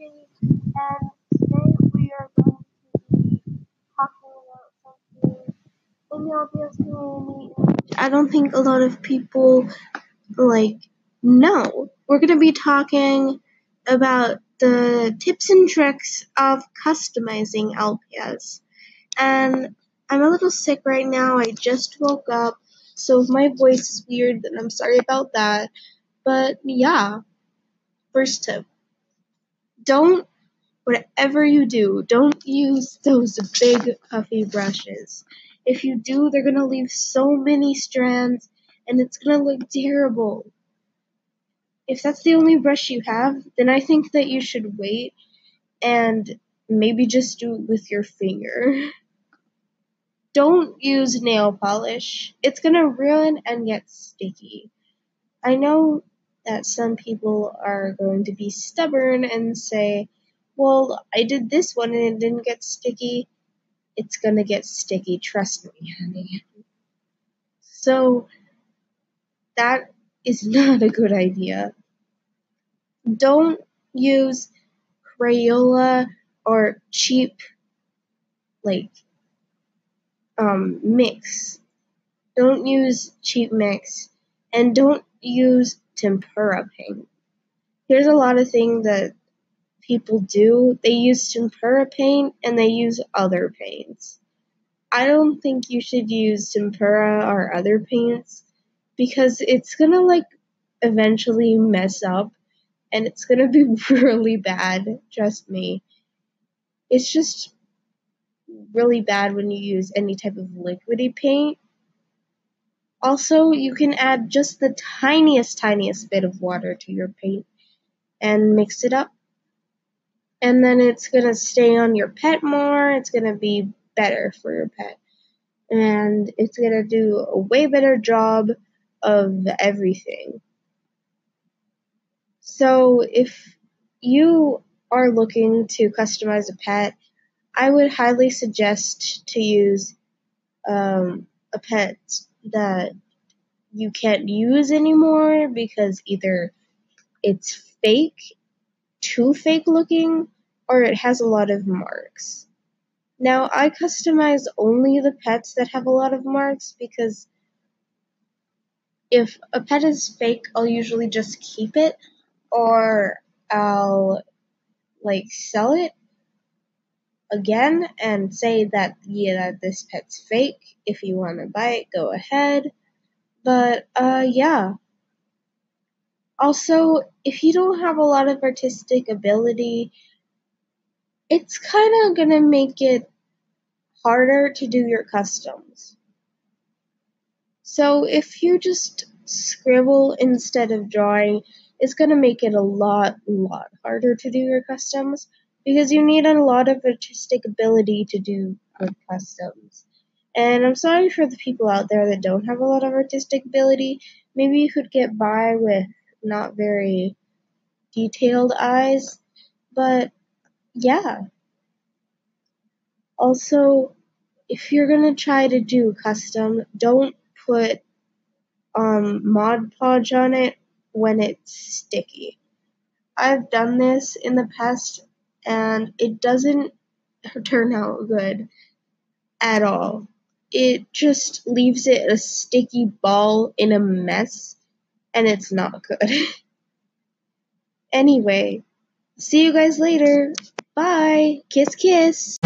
And today we are going to be talking about something in the LPS community. I don't think a lot of people like know. We're going to be talking about the tips and tricks of customizing LPS. And I'm a little sick right now. I just woke up, so if my voice is weird, then I'm sorry about that. But yeah, first tip don't, whatever you do, don't use those big puffy brushes. If you do, they're gonna leave so many strands and it's gonna look terrible. If that's the only brush you have, then I think that you should wait and maybe just do it with your finger. Don't use nail polish. It's gonna ruin and get sticky. I know that some people are going to be stubborn and say, well, I did this one and it didn't get sticky. It's gonna get sticky, trust me, honey. So, that is not a good idea. Don't use Crayola or cheap, like, um, mix. Don't use cheap mix. And don't use tempera paint. Here's a lot of things that people do. They use tempera paint and they use other paints. I don't think you should use tempera or other paints because it's gonna like eventually mess up and it's gonna be really bad, trust me. It's just really bad when you use any type of liquidy paint also, you can add just the tiniest, tiniest bit of water to your paint and mix it up. And then it's going to stay on your pet more. It's going to be better for your pet. And it's going to do a way better job of everything. So, if you are looking to customize a pet, I would highly suggest to use um, a pet that you can't use anymore because either it's fake, too fake looking, or it has a lot of marks. Now, I customize only the pets that have a lot of marks because if a pet is fake, I'll usually just keep it or I'll like sell it again and say that yeah this pet's fake. If you want to buy it go ahead. But uh yeah. Also if you don't have a lot of artistic ability it's kind of going to make it harder to do your customs. So if you just scribble instead of drawing it's going to make it a lot lot harder to do your customs because you need a lot of artistic ability to do good customs. And I'm sorry for the people out there that don't have a lot of artistic ability. Maybe you could get by with not very detailed eyes, but yeah. Also, if you're gonna try to do custom, don't put um, Mod Podge on it when it's sticky. I've done this in the past and it doesn't turn out good at all. It just leaves it a sticky ball in a mess, and it's not good. anyway, see you guys later. Bye. Kiss, kiss.